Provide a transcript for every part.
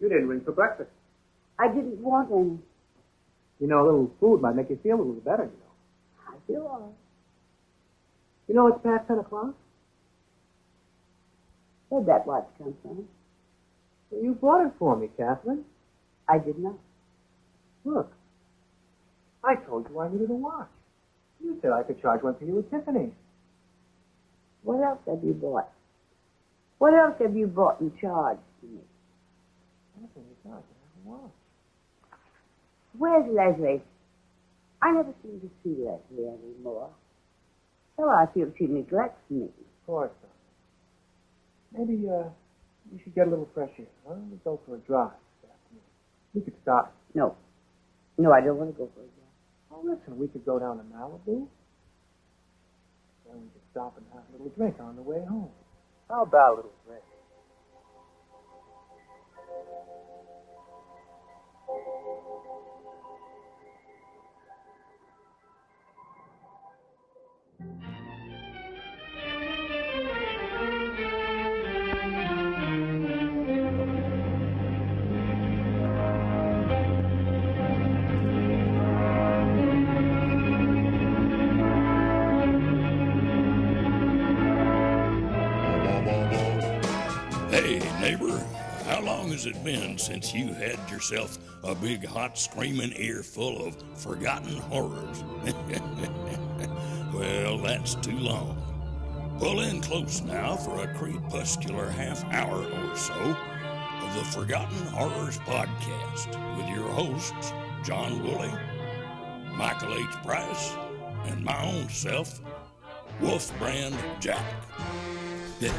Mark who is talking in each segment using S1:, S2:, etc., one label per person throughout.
S1: You didn't ring for breakfast.
S2: I didn't want any.
S1: You know, a little food might make you feel a little better, you know.
S2: I feel all right.
S1: You know, it's past 10 o'clock.
S2: Where'd that watch come from?
S1: Well, you bought it for me, Catherine.
S2: I did not.
S1: Look. I told you I needed a watch. You said I could charge one for you at Tiffany's.
S2: What else have you bought? What else have you bought and charged to me?
S1: Nothing you got. I have a watch.
S2: Where's Leslie? I never seem to see Leslie anymore. So I feel she neglects me.
S1: Of course not. Maybe, uh, we should get a little fresh air, huh? We go for a drive this afternoon. We could stop.
S2: No. No, I don't want to go for a drive.
S1: Oh, listen, we could go down to Malibu. Then we could stop and have a little drink on the way home. How about a little drink?
S3: Been since you had yourself a big, hot, screaming earful of forgotten horrors? well, that's too long. Pull in close now for a crepuscular half hour or so of the Forgotten Horrors podcast with your hosts, John Woolley, Michael H. Price, and my own self, Wolf Brand Jack.
S4: And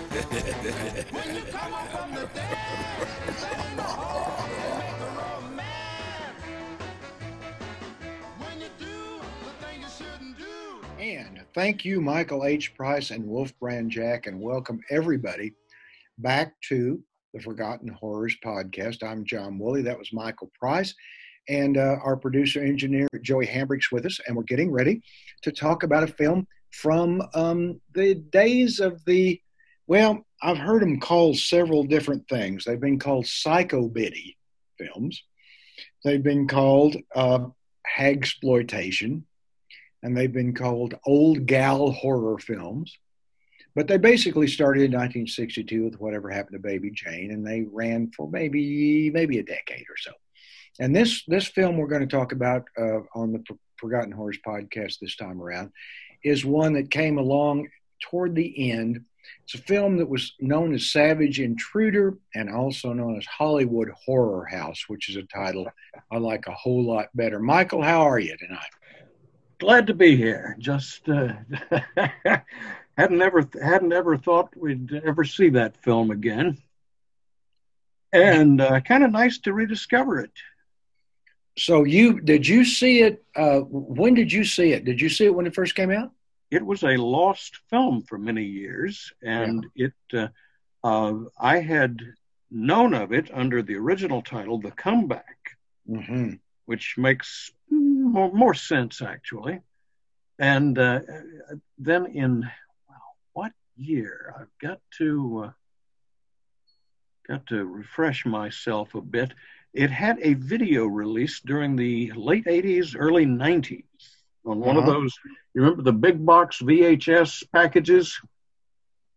S4: thank you, Michael H. Price and Wolf Brand Jack, and welcome everybody back to the Forgotten Horrors podcast. I'm John Woolley. That was Michael Price. And uh, our producer engineer, Joey Hambrick's with us. And we're getting ready to talk about a film from um, the days of the, well, I've heard them called several different things. They've been called psycho biddy films, they've been called uh, hagsploitation, and they've been called old gal horror films. But they basically started in 1962 with whatever happened to Baby Jane, and they ran for maybe maybe a decade or so. And this this film we're going to talk about uh, on the Forgotten Horrors podcast this time around is one that came along toward the end. It's a film that was known as Savage Intruder and also known as Hollywood Horror House, which is a title I like a whole lot better. Michael, how are you tonight?
S5: glad to be here. Just uh, hadn't ever hadn't ever thought we'd ever see that film again, and uh, kind of nice to rediscover it.
S4: So you did you see it? Uh, when did you see it? Did you see it when it first came out?
S5: It was a lost film for many years, and it uh, uh, I had known of it under the original title, The Comeback,
S4: Mm-hmm.
S5: which makes more, more sense actually. And uh, then in wow, what year? I've got to uh, got to refresh myself a bit. It had a video release during the late '80s, early '90s on one of
S4: Uh-huh.
S5: those. You remember the big box VHS packages,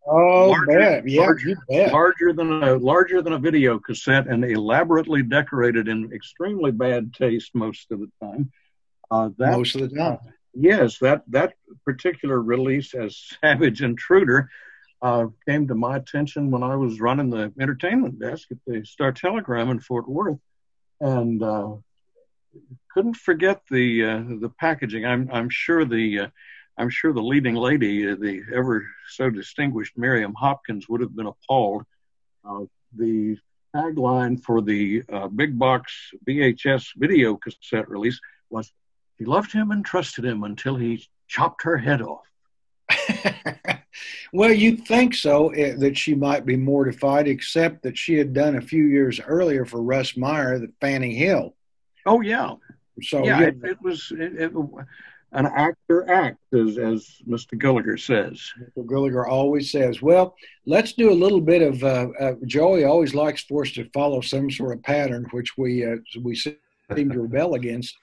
S4: Oh,
S5: Larger-
S4: bet. yeah,
S5: larger-
S4: you bet.
S5: larger than a larger than a video cassette, and elaborately decorated in extremely bad taste most of the time. Uh, that
S4: Most of the time.
S5: Yes, that that particular release as Savage Intruder uh, came to my attention when I was running the entertainment desk at the Star Telegram in Fort Worth, and uh, couldn't forget the uh, the packaging. I'm I'm sure the uh, I'm sure the leading lady, uh, the ever so distinguished Miriam Hopkins, would have been appalled. Uh, the tagline for the uh, big box VHS video cassette release was he loved him and trusted him until he chopped her head off.
S4: well, you'd think so eh, that she might be mortified, except that she had done a few years earlier for Russ Meyer, the Fanny Hill.
S5: Oh yeah,
S4: So
S5: yeah.
S4: yeah,
S5: It, it was. It, it, an actor act, as, as Mr. Gallagher says.
S4: Mr. Gallagher always says, well, let's do a little bit of, uh, uh, Joey always likes for us to follow some sort of pattern, which we, uh, we seem to rebel against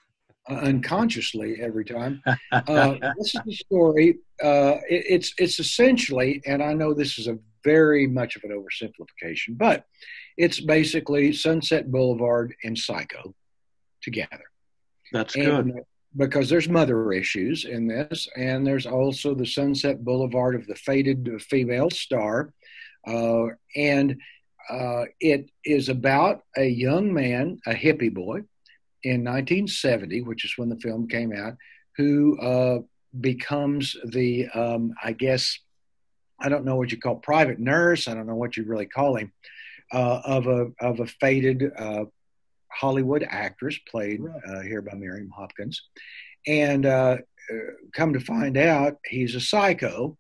S4: uh, unconsciously every time. Uh, this is the story. Uh, it, it's, it's essentially, and I know this is a very much of an oversimplification, but it's basically Sunset Boulevard and Psycho together.
S5: That's and, good
S4: because there's mother issues in this, and there's also the Sunset Boulevard of the faded female star, uh, and uh, it is about a young man, a hippie boy, in 1970, which is when the film came out, who uh, becomes the, um, I guess, I don't know what you call private nurse. I don't know what you really call him, uh, of a of a faded uh, Hollywood actress played uh, here by Miriam Hopkins. And uh, uh, come to find out, he's a psycho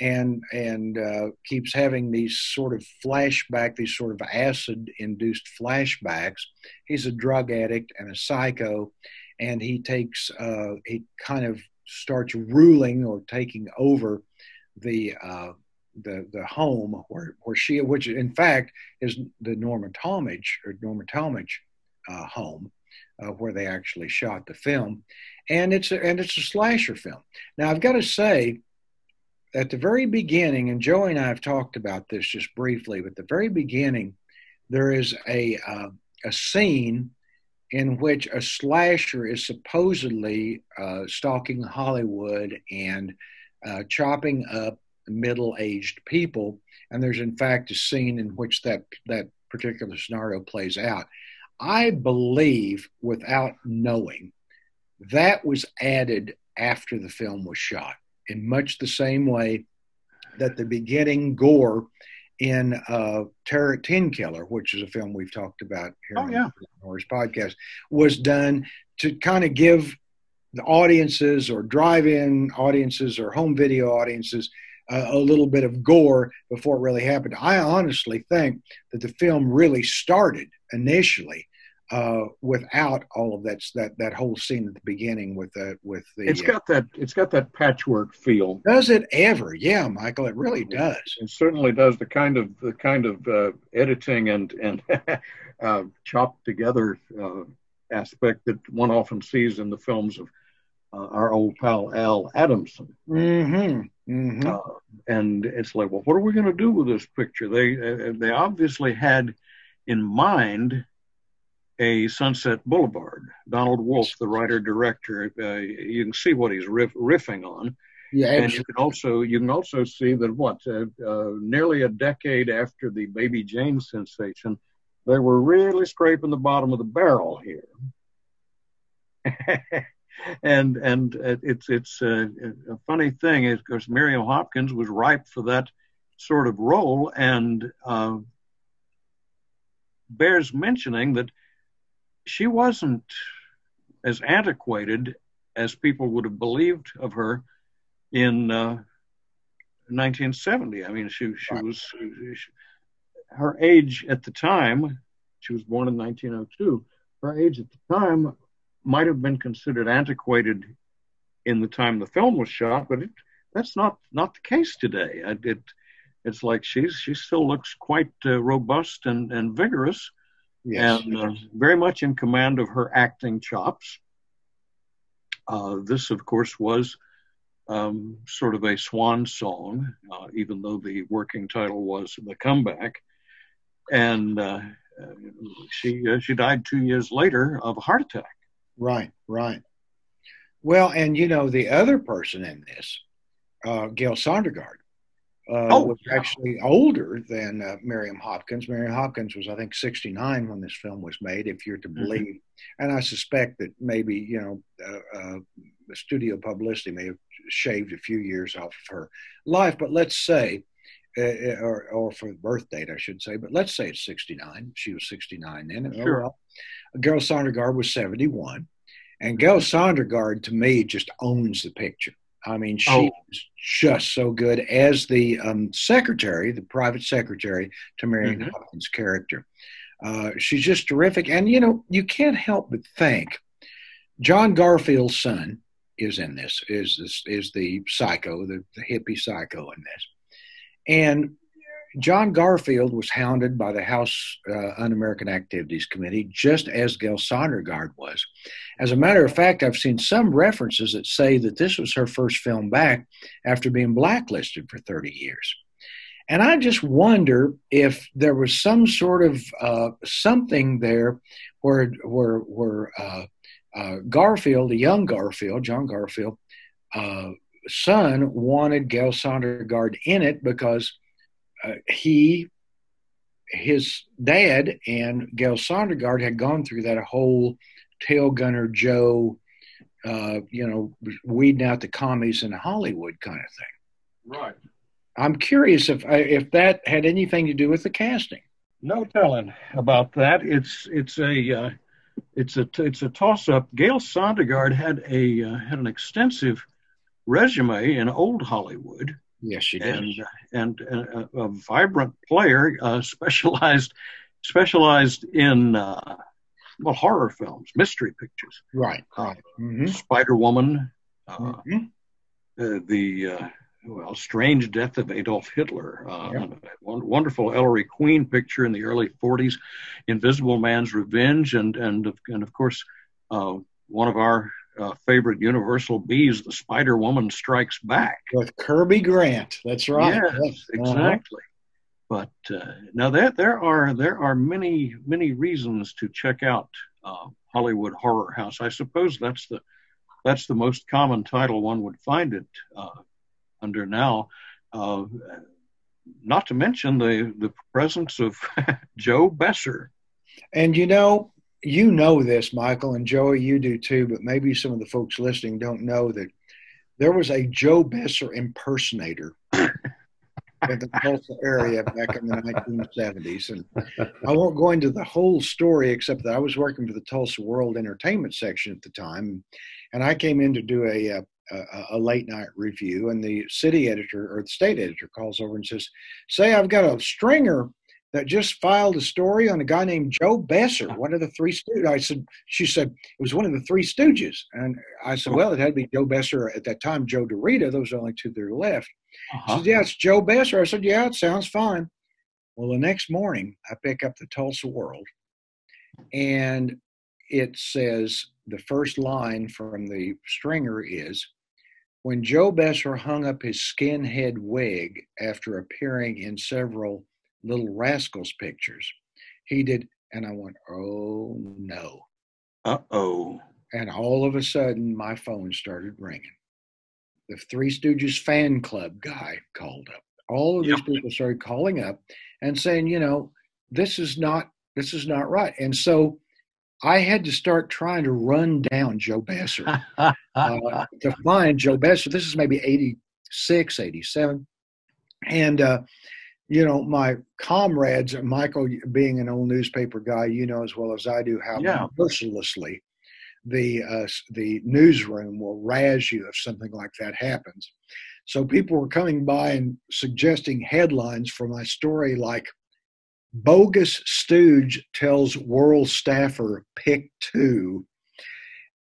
S4: and and uh, keeps having these sort of flashback, these sort of acid-induced flashbacks. He's a drug addict and a psycho, and he takes uh, he kind of starts ruling or taking over the uh, the the home where where she, which in fact is the Norma Talmadge or Norma Talmadge uh, home uh, where they actually shot the film, and it's a, and it's a slasher film. Now I've got to say, at the very beginning, and Joey and I have talked about this just briefly, but the very beginning, there is a uh, a scene in which a slasher is supposedly uh, stalking Hollywood and uh, chopping up middle-aged people, and there's in fact a scene in which that that particular scenario plays out. I believe, without knowing, that was added after the film was shot in much the same way that the beginning gore in uh, Terror at Tenkiller, which is a film we've talked about here
S5: oh, yeah.
S4: on the Horrors podcast, was done to kind of give the audiences or drive-in audiences or home video audiences uh, a little bit of gore before it really happened. I honestly think that the film really started initially uh, without all of that that that whole scene at the beginning with the with the.
S5: It's got that. It's got that patchwork feel.
S4: Does it ever? Yeah, Michael, it really does.
S5: It certainly does. The kind of the kind of uh, editing and and uh, chopped together uh, aspect that one often sees in the films of uh, our old pal Al Adamson.
S4: Mm-hmm. Mm-hmm. Uh,
S5: and it's like, well, what are we going to do with this picture? They they obviously had in mind a Sunset Boulevard. Donald Wolfe, the writer director, uh, you can see what he's riff- riffing on.
S4: Yeah,
S5: and you can also you can also see that what uh, uh, nearly a decade after the Baby Jane sensation, they were really scraping the bottom of the barrel here. and and it's it's a, uh, a funny thing is because Miriam Hopkins was ripe for that sort of role, and uh, bears mentioning that she wasn't as antiquated as people would have believed of her in uh, 1970. I mean, she was her age at the time. She was born in 1902. Her age at the time might have been considered antiquated in the time the film was shot, but it, that's not not the case today. It, it's like she's she still looks quite uh, robust and and vigorous yes. and uh, very much in command of her acting chops. Uh, this, of course, was um, sort of a swan song, uh, even though the working title was The Comeback. And uh, she uh, she died two years later of a heart attack.
S4: Right, right. Well, and you know the other person in this, uh, Gale Sondergaard, uh, oh, was actually older than uh, Miriam Hopkins. Miriam Hopkins was, I think, 69 when this film was made, if you're to mm-hmm. believe. Mm-hmm. And I suspect that maybe, you know, uh, uh, studio publicity may have shaved a few years off of her life. But let's say, uh, uh, or, or for the birth date, I should say, but let's say it's 69. She was 69 then.
S5: Sure. well,
S4: Gale Sondergaard was 71. And Gale Sondergaard, to me, just owns the picture. I mean, she oh. was just so good as the um, secretary, the private secretary to Marion mm-hmm. Hopkins' character. Uh, she's just terrific. And, you know, you can't help but think John Garfield's son is in this. Is this is the psycho, the, the hippie psycho in this, and John Garfield was hounded by the House uh, Un-American Activities Committee, just as Gale Sondergaard was. As a matter of fact, I've seen some references that say that this was her first film back after being blacklisted for 30 years. And I just wonder if there was some sort of uh, something there where where where uh, uh, Garfield, the young Garfield, John Garfield, uh, son wanted Gale Sondergaard in it because uh, he, his dad, and Gale Sondergaard had gone through that whole tail gunner Joe, uh, you know, weeding out the commies in Hollywood kind of thing.
S5: Right.
S4: I'm curious if if that had anything to do with the casting.
S5: No telling about that. It's it's a uh, it's a it's a toss up. Gale Sondergaard had a uh, had an extensive resume in old Hollywood.
S4: Yes, she did.
S5: And and, and a, a, vibrant player, uh, specialized specialized in uh, well horror films, mystery pictures.
S4: Right. Right.
S5: Mm-hmm. Spider Woman. Uh, mm-hmm. Uh, the well, Strange Death of Adolf Hitler. Uh. Wonderful Ellery Queen picture in the early 40s, Invisible Man's Revenge, and and and of course, uh, one of our uh, favorite Universal bees, the Spider Woman Strikes Back
S4: with Kirby Grant. That's right.
S5: Yes. Uh-huh. exactly. Uh-huh. But uh, now there there are there are many many reasons to check out uh, Hollywood Horror House. I suppose that's the that's the most common title one would find it uh, under now. Uh, not to mention the the presence of Joe Besser.
S4: And you know, you know this, Michael and Joey, you do too, but maybe some of the folks listening don't know that there was a Joe Besser impersonator in the Tulsa area back in the 1970s. And I won't go into the whole story except that I was working for the Tulsa World Entertainment section at the time. And I came in to do a, uh, a, a, late night review, and the city editor or the state editor calls over and says, "Say, I've got a stringer that just filed a story on a guy named Joe Besser, one of the three Stooges." I said, "She said it was one of the three Stooges," and I said, "Well, it had to be Joe Besser at that time. Joe DeRita, those are only two that are left." Uh-huh. She said, "Yeah, it's Joe Besser." I said, "Yeah, it sounds fine." Well, the next morning, I pick up the Tulsa World, and it says the first line from the stringer is when Joe Besser hung up his skinhead wig after appearing in several Little Rascals pictures, he did, and I went, oh no.
S5: Uh oh.
S4: And all of a sudden, my phone started ringing. The Three Stooges fan club guy called up. All of these yep. people started calling up and saying, you know, this is not this is not right. And so I had to start trying to run down Joe Besser uh, to find Joe Besser. This is maybe 86, 87. And, uh, you know, my comrades, Michael, being an old newspaper guy, you know as well as I do how yeah. mercilessly the uh, the newsroom will razz you if something like that happens. So people were coming by and suggesting headlines for my story like bogus stooge tells world staffer pick two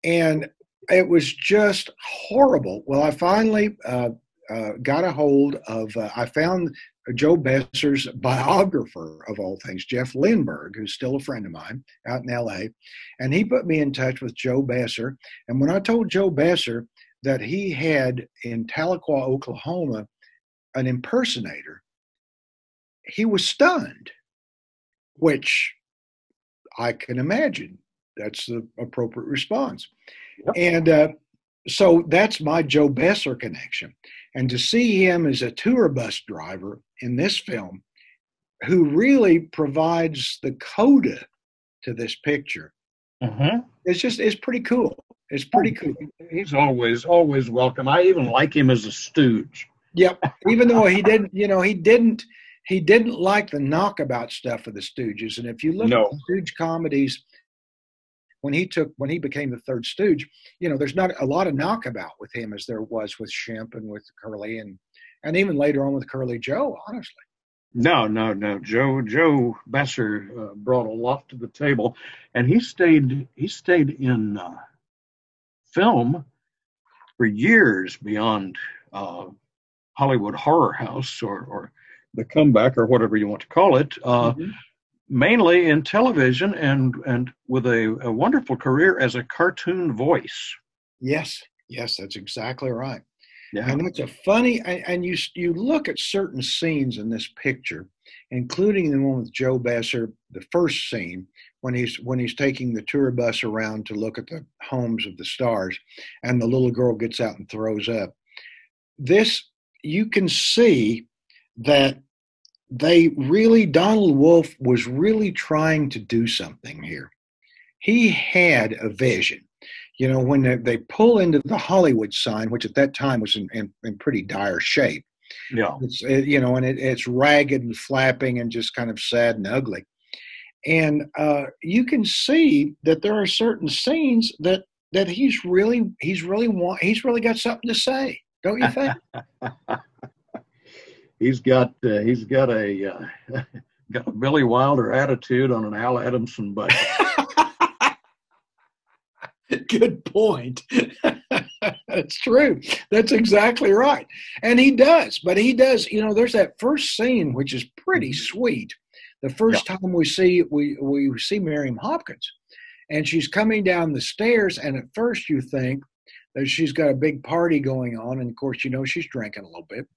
S4: and it was just horrible well i finally uh, uh, got a hold of uh, i found joe besser's biographer of all things jeff lenburg who's still a friend of mine out in la and he put me in touch with joe besser and when i told joe besser that he had in tahlequah oklahoma an impersonator he was stunned which I can imagine that's the appropriate response. Yep. And uh, so that's my Joe Besser connection. And to see him as a tour bus driver in this film, who really provides the coda to this picture,
S5: mm-hmm.
S4: it's just it's pretty cool. It's pretty cool.
S5: He's always always welcome. I even like him as a stooge.
S4: Yep. Even though he didn't, you know, he didn't he didn't like the knockabout stuff of the Stooges. And if you look
S5: no.
S4: at the Stooge comedies, when he took when he became the third Stooge, you know, there's not a lot of knockabout with him as there was with Shemp and with Curly and and even later on with Curly Joe, honestly.
S5: No, no, no. Joe Joe Besser uh, brought a lot to the table, and he stayed he stayed in uh, film for years beyond uh, Hollywood Horror House or, or the comeback or whatever you want to call it. Uh, mm-hmm. Mainly in television and and with a, a wonderful career as a cartoon voice.
S4: Yes, yes, that's exactly right. Yeah. And it's a funny, and you you look at certain scenes in this picture, including the one with Joe Besser, the first scene when he's when he's taking the tour bus around to look at the homes of the stars, and the little girl gets out and throws up. This you can see that they really Donald Wolfe was really trying to do something here. He had a vision you know, when they, they pull into the Hollywood sign, which at that time was in, in, in pretty dire shape.
S5: Yeah.
S4: It's, it, you know, and it, it's ragged and flapping and just kind of sad and ugly. And uh, you can see that there are certain scenes that that he's really he's really want he's really got something to say, don't you think?
S5: he's got uh, he's got a uh, got a Billy Wilder attitude on an Al Adamson budget.
S4: Good point. That's true. That's exactly right. And he does, but he does, you know, there's that first scene which is pretty mm-hmm. sweet. The first yeah. time we see we we see Miriam Hopkins and she's coming down the stairs and at first you think that she's got a big party going on and of course you know she's drinking a little bit.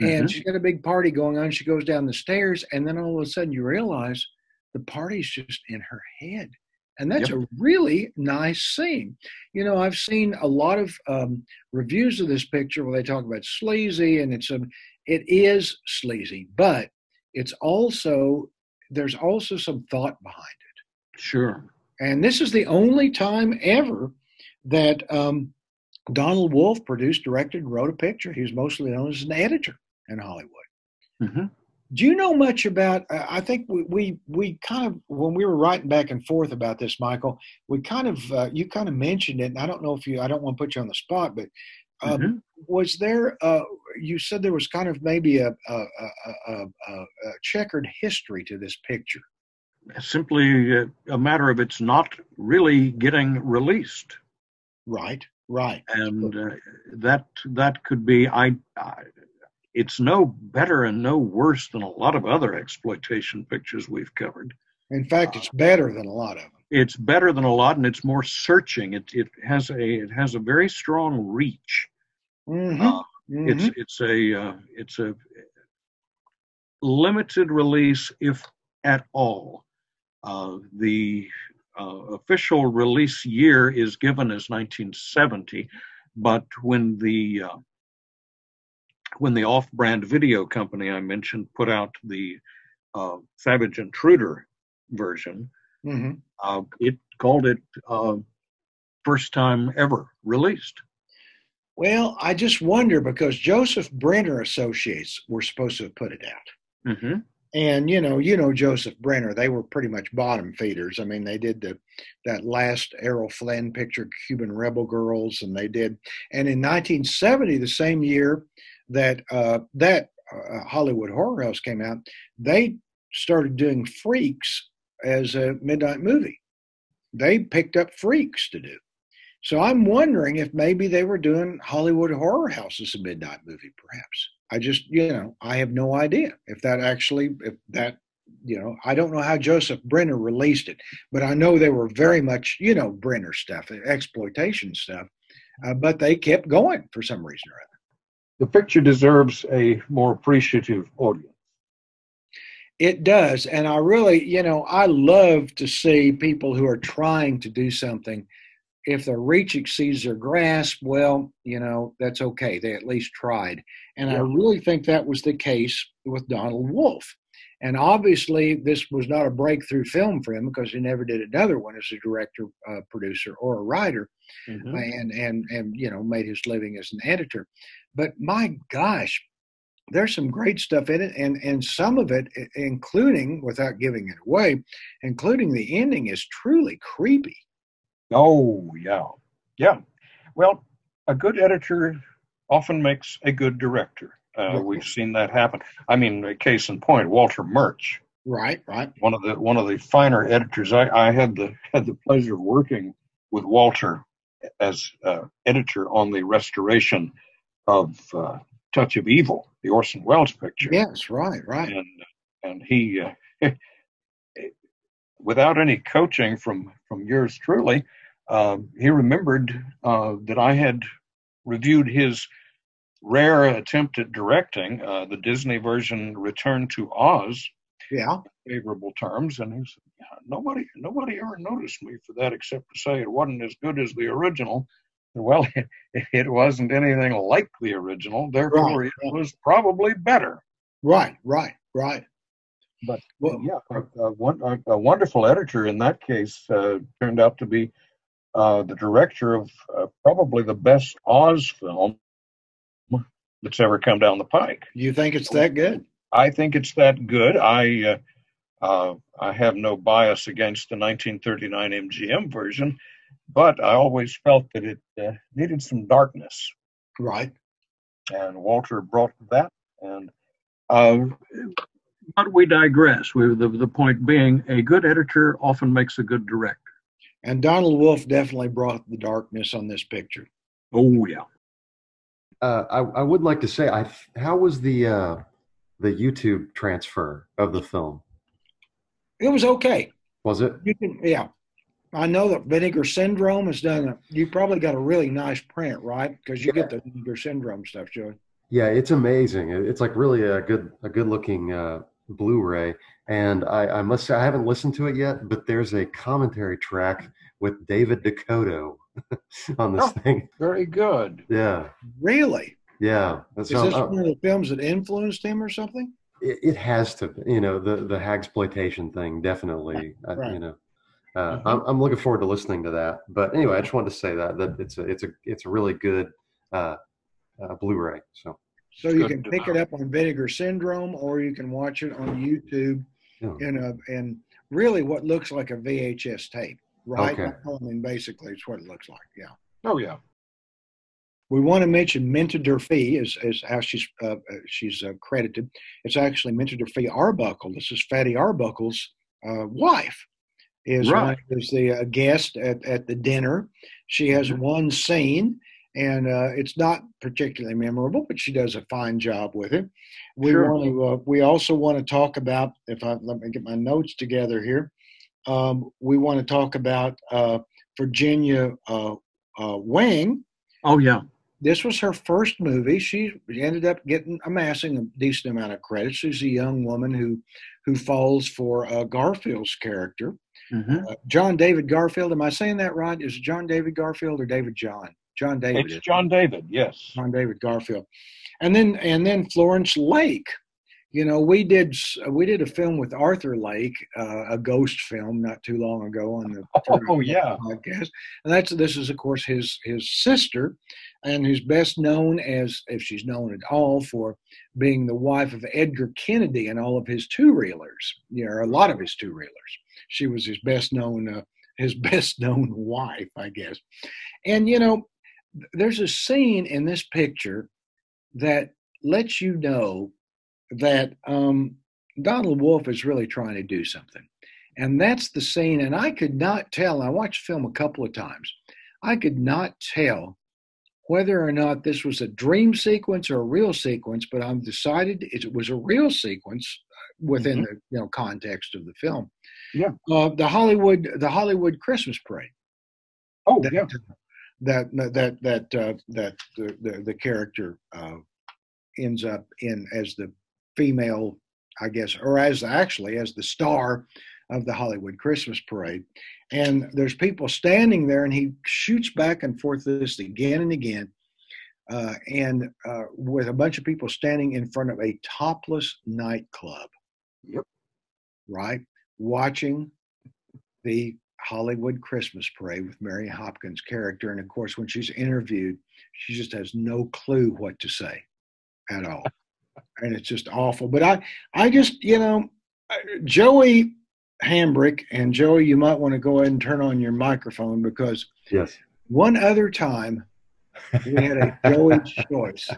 S4: And mm-hmm. she's got a big party going on. She goes down the stairs and then all of a sudden you realize the party's just in her head and that's yep. a really nice scene. You know, I've seen a lot of um, reviews of this picture where they talk about sleazy, and it's a, it is sleazy, but it's also there's also some thought behind it.
S5: Sure.
S4: And this is the only time ever that um, Donald Wolfe produced, directed, and wrote a picture. He was mostly known as an editor in Hollywood. Mm-hmm. Do you know much about? Uh, I think we, we, we kind of when we were writing back and forth about this, Michael, we kind of uh, you kind of mentioned it, and I don't know if you I don't want to put you on the spot, but um, mm-hmm. was there? Uh, you said there was kind of maybe a, a, a, a checkered history to this picture.
S5: Simply a, a matter of it's not really getting released.
S4: Right, right,
S5: and uh, that that could be I, I it's no better and no worse than a lot of other exploitation pictures we've covered.
S4: In fact, it's better than a lot of them.
S5: It's better than a lot, and it's more searching. It it has a it has a very strong reach. Mm-hmm. Uh, mm-hmm. It's it's a uh, it's a limited release, if at all. Uh, the uh, official release year is given as 1970, but when the uh, when the off-brand video company I mentioned put out the uh, Savage Intruder version, mm-hmm. uh, it called it uh, first time ever released.
S4: Well, I just wonder because Joseph Brenner Associates were supposed to have put it out. Mm-hmm. And you know, you know Joseph Brenner, they were pretty much bottom feeders. I mean, they did the that last Errol Flynn picture, Cuban Rebel Girls, and they did. And in 1970, the same year, that uh, that uh, Hollywood Horror House came out, they started doing Freaks as a midnight movie. They picked up Freaks to do. So I'm wondering if maybe they were doing Hollywood Horror House as a midnight movie, perhaps. I just, you know, I have no idea if that actually, if that, you know, I don't know how Joseph Brenner released it, but I know they were very much, you know, Brenner stuff, exploitation stuff, uh, but they kept going for some reason or other
S5: the picture deserves a more appreciative audience.
S4: It does. And I really, you know, I love to see people who are trying to do something. If their reach exceeds their grasp, well, you know, that's okay. They at least tried. And yeah. I really think that was the case with Donald Wolfe. And obviously, this was not a breakthrough film for him because he never did another one as a director, uh, producer, or a writer, mm-hmm. and and and you know made his living as an editor. But my gosh, there's some great stuff in it, and and some of it, including without giving it away, including the ending, is truly creepy.
S5: Oh yeah, yeah. Well, a good editor often makes a good director. Uh, we've seen that happen. I mean, a case in point, Walter Murch.
S4: Right, right.
S5: One of the one of the finer editors. I, I had the had the pleasure of working with Walter as uh, editor on the restoration of uh, Touch of Evil, the Orson Welles picture.
S4: Yes, right, right.
S5: And and he, uh, without any coaching from from yours truly, uh, he remembered uh, that I had reviewed his rare attempt at directing uh, the Disney version Return to Oz.
S4: Yeah.
S5: Favorable terms, and he said, yeah, "Nobody, nobody ever noticed me for that, except to say it wasn't as good as the original." Well, it, it wasn't anything like the original, therefore
S4: Right,
S5: it was probably better.
S4: Right, right, right.
S5: But
S4: Well-
S5: yeah, a, a, a wonderful editor in that case uh, turned out to be uh, the director of uh, probably the best Oz film that's ever come down the pike.
S4: You think it's that good?
S5: I think it's that good. I uh, uh, I have no bias against the 1939 MGM version, but I always felt that it uh, needed some darkness,
S4: Right.
S5: and Walter brought that. And uh, but we digress. We, the the point being, a good editor often makes a good director.
S4: And Donald Wolfe definitely brought the darkness on this picture.
S5: Oh yeah.
S6: Uh, I, I would like to say, I how was the uh, the YouTube transfer of the film?
S4: It was okay.
S6: Was it?
S4: You can, yeah. I know that Vinegar Syndrome has done. A, you probably got a really nice print, right? Because you get the Vinegar Syndrome stuff, Joey.
S6: Yeah, it's amazing. It's like really a good a good looking uh, Blu-ray. And I, I must say, I haven't listened to it yet, but there's a commentary track with David DeCoteau on this
S5: Oh.
S6: thing.
S5: Very good.
S6: Yeah,
S4: Really?
S6: yeah. That's
S4: Is
S6: how-
S4: this
S6: uh,
S4: one of the films that influenced him or something?
S6: it, it has to you know the the hagsploitation thing definitely uh,
S4: Right.
S6: you know uh,
S5: Mhm.
S6: I'm, I'm looking forward to listening to that but anyway i just wanted to say that that it's a it's a it's a really good uh, uh blu-ray so
S4: So you can pick
S5: know.
S4: it up on Vinegar Syndrome, or you can watch it on YouTube
S6: yeah.
S4: in a in really what looks like a VHS tape, right?
S6: Okay.
S4: I mean, basically, it's what it looks like. Yeah.
S5: Oh yeah.
S4: We want to mention Minta Durfee as, as how she's uh, uh, she's uh, credited. It's actually Minta Durfee Arbuckle. This is Fatty Arbuckle's uh, wife. Is
S5: Right.
S4: is the uh, guest at, at the dinner. She has one scene, and uh, it's not particularly memorable, but she does a fine job with it. We
S5: Sure.
S4: want to. Uh, we also want to talk about. If I let me get my notes together here, um, we want to talk about uh, Virginia uh, uh, Wang
S5: Oh yeah.
S4: this was her first movie. She ended up getting amassing a decent amount of credit. She's a young woman who who falls for uh, Garfield's character,
S5: Mm-hmm.
S4: uh, John David Garfield. Am I saying that right? Is it John David Garfield or David John? John David.
S5: It's John David. Yes.
S4: John David Garfield, and then and then Florence Lake. You know, we did we did a film with Arthur Lake, uh, a ghost film, not too long ago on the
S5: Oh yeah.
S4: podcast, and that's this is of course his his sister, and who's best known as if she's known at all for being the wife of Edgar Kennedy and all of his two reelers. You know, a lot of his two reelers. She was his best known uh, his best known wife, I guess. And you know, there's a scene in this picture that lets you know that um, Donald Wolfe is really trying to do something. And that's the scene. And I could not tell, I watched the film a couple of times, I could not tell whether or not this was a dream sequence or a real sequence, but I'm decided it was a real sequence within the you know context of the film.
S5: Yeah.
S4: Uh, the Hollywood the Hollywood Christmas parade
S5: Oh
S4: that
S5: yeah.
S4: that that that uh, that the, the the character uh, ends up in as the female, I guess, or as actually as the star of the Hollywood Christmas parade. And there's people standing there, and he shoots back and forth this again and again. Uh, and uh, with a bunch of people standing in front of a topless nightclub.
S5: Yep.
S4: Right? Watching the Hollywood Christmas parade with Mary Hopkins' character. And of course, when she's interviewed, she just has no clue what to say at all. And it's just awful. But I, I just, you know, Joey Hambrick and Joey, you might want to go ahead and turn on your microphone because
S6: yes
S4: one other time we had a Joey choice.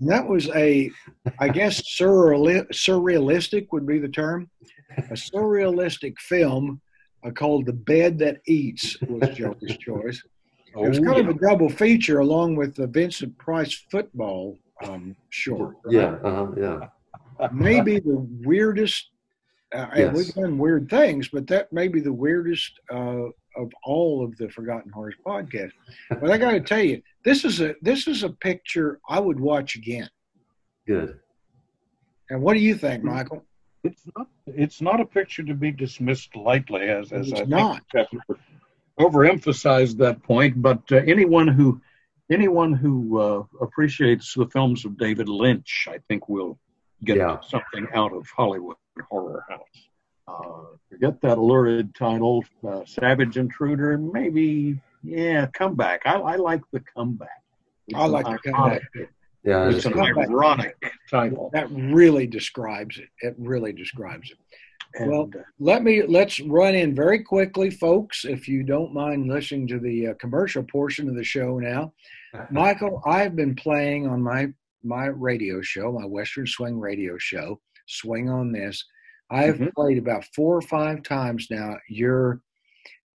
S4: And that was a, I guess, surreal, surrealistic would be the term. A surrealistic film uh, called The Bed That Eats was Joey's choice. it was
S5: Oh,
S4: kind
S5: yeah.
S4: of a double feature along with the Vincent Price football um, short. right?
S6: Yeah, uh-huh, yeah.
S4: maybe the weirdest. Uh, and
S6: Yes.
S4: we've done weird things, but that may be the weirdest uh, of all of the Forgotten Horrors podcast. But I got to tell you, this is a this is a picture I would watch again.
S6: Good.
S4: And what do you think, Michael?
S5: It's not. It's not a picture to be dismissed lightly, as as
S4: It's
S5: I think
S4: not.
S5: Jeff overemphasized that point. But uh, anyone who anyone who uh, appreciates the films of David Lynch, I think, will get
S6: Yeah.
S5: something out of Hollywood Horror House. Uh, forget that lurid title, uh, Savage Intruder. Maybe, yeah, comeback. I, I like the comeback. It's
S4: I like the comeback.
S6: Yeah,
S5: It's an
S4: Comeback.
S5: ironic title.
S4: That really describes it. It really describes it.
S5: And,
S4: Well,
S5: uh,
S4: Let me let's run in very quickly, folks. If you don't mind listening to the uh, commercial portion of the show now, Michael, I've been playing on my my radio show, my Western Swing radio show, Swing on This. I've
S5: Mhm.
S4: played about four or five times now. Your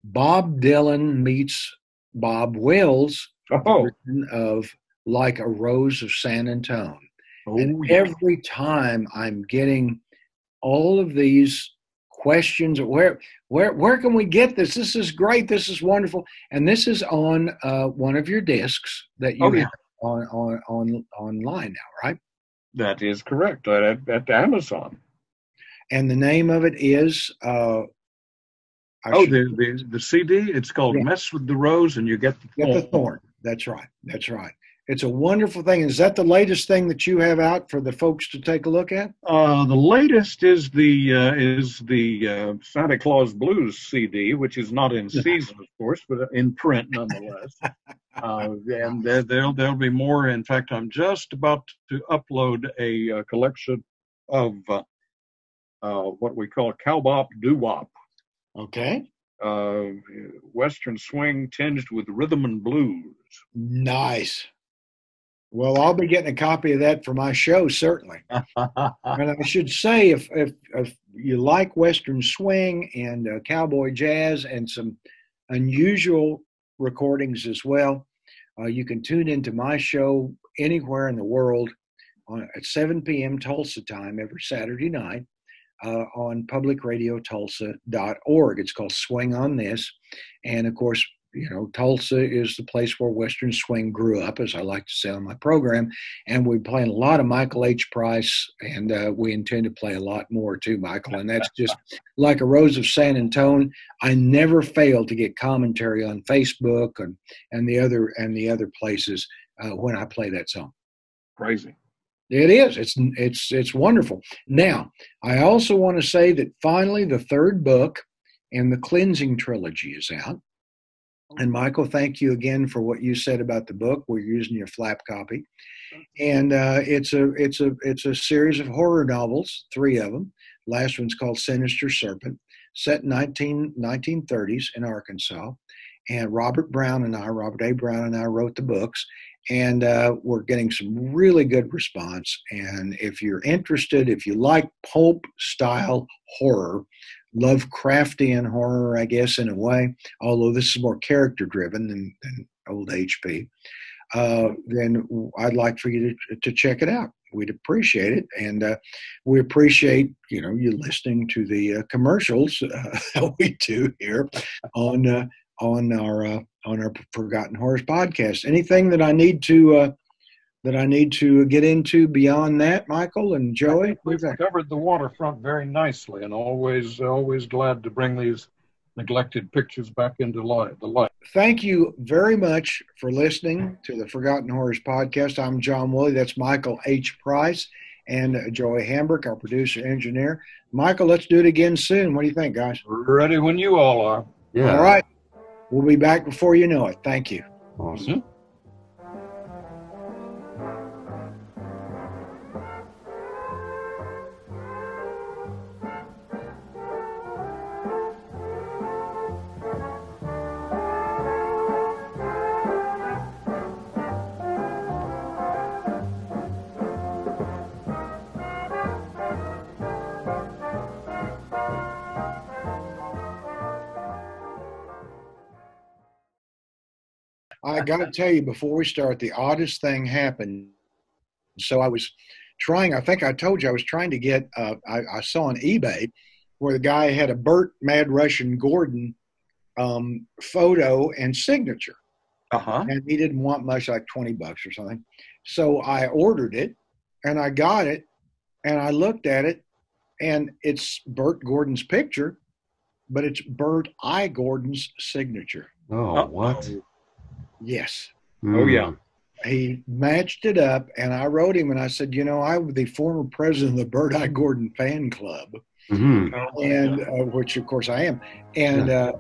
S4: Bob Dylan meets Bob Wills
S5: oh,
S4: version of Like a Rose of San Antone.
S5: oh,
S4: And every time I'm getting all of these questions where where where can we get this this is great this is wonderful and this is on uh, one of your discs that you
S5: Oh, yeah.
S4: have on, on on online now right
S5: That is correct. At, at Amazon.
S4: and the name of it is uh
S5: Oh,
S4: should-
S5: the, the the CD. It's called
S4: Yeah.
S5: "Mess with the Rose," and you get the
S4: Get the
S5: thorn.
S4: thorn that's right that's right it's a wonderful thing is that the latest thing that you have out for the folks to take a look at
S5: Uh, the latest is the uh, is the uh, Santa Claus Blues CD, which is not in season, of course, but in print nonetheless. uh, and there, there'll there'll be more. In fact, I'm just about to upload a uh, collection of uh, uh, what we call cowbop doo wop,
S4: okay
S5: uh, Western swing tinged with rhythm and blues.
S4: nice well i'll be getting a copy of that for my show certainly And I should say, if if, if you like Western swing and uh, cowboy jazz and some unusual recordings as well, uh, you can tune into my show anywhere in the world on, at 7 p.m. Tulsa time every Saturday night uh, on publicradiotulsa.org. It's called Swing on This. And of course, you know, Tulsa is the place where Western swing grew up, as I like to say on my program and we're playing a lot of Michael H. Price, and uh, we intend to play a lot more too, Michael. And that's just like a Rose of San Antone. I never fail to get commentary on Facebook and, and the other and the other places uh, when I play that song.
S5: Crazy.
S4: It is. It's it's it's wonderful. Now, I also want to say that finally the third book in the cleansing trilogy is out. And Michael, thank you again for what you said about the book. We're using your flap copy, and uh, it's a it's a it's a series of horror novels, three of them. Last one's called Sinister Serpent, set in 19, 1930s in Arkansas. And Robert Brown and I, Robert A. Brown and I, wrote the books, and uh, we're getting some really good response. And if you're interested, if you like pulp style horror, Lovecraftian horror, I guess, in a way, although this is more character driven than, than old HP, uh, then I'd like for you to, to check it out. We'd appreciate it, and uh, we appreciate you know you listening to the uh, commercials uh, that we do here on uh, on our uh, on our Forgotten Horrors podcast. Anything that I need to uh, that I need to get into beyond that, Michael and Joey?
S5: We've covered the waterfront very nicely, and always always glad to bring these neglected pictures back into light. The light.
S4: Thank you very much for listening to the Forgotten Horrors podcast. I'm John Woolley. That's Michael H. Price and uh, Joey Hambrick, our producer engineer. Michael, let's do it again soon. What do you think, guys?
S5: Ready when you all are.
S6: Yeah.
S4: All right. We'll be back before you know it. Thank you.
S6: Awesome.
S4: Got to tell you before we start, the oddest thing happened. So I was trying. I think I told you I was trying to get. Uh, I, I, saw on eBay where the guy had a Bert Mad Russian Gordon um, photo and signature,
S5: uh-huh.
S4: and he didn't want much, like twenty bucks or something. So I ordered it, and I got it, and I looked at it, and it's Bert Gordon's picture, but it's Bert I. Gordon's signature.
S6: Oh, oh. what?
S4: Yes.
S5: Mm. Oh, yeah.
S4: He matched it up, and I wrote him and I said, You know, I'm the former president of the Bert I. Gordon fan club.
S6: Mm-hmm.
S4: And uh, which, of course, I am. And yeah. uh,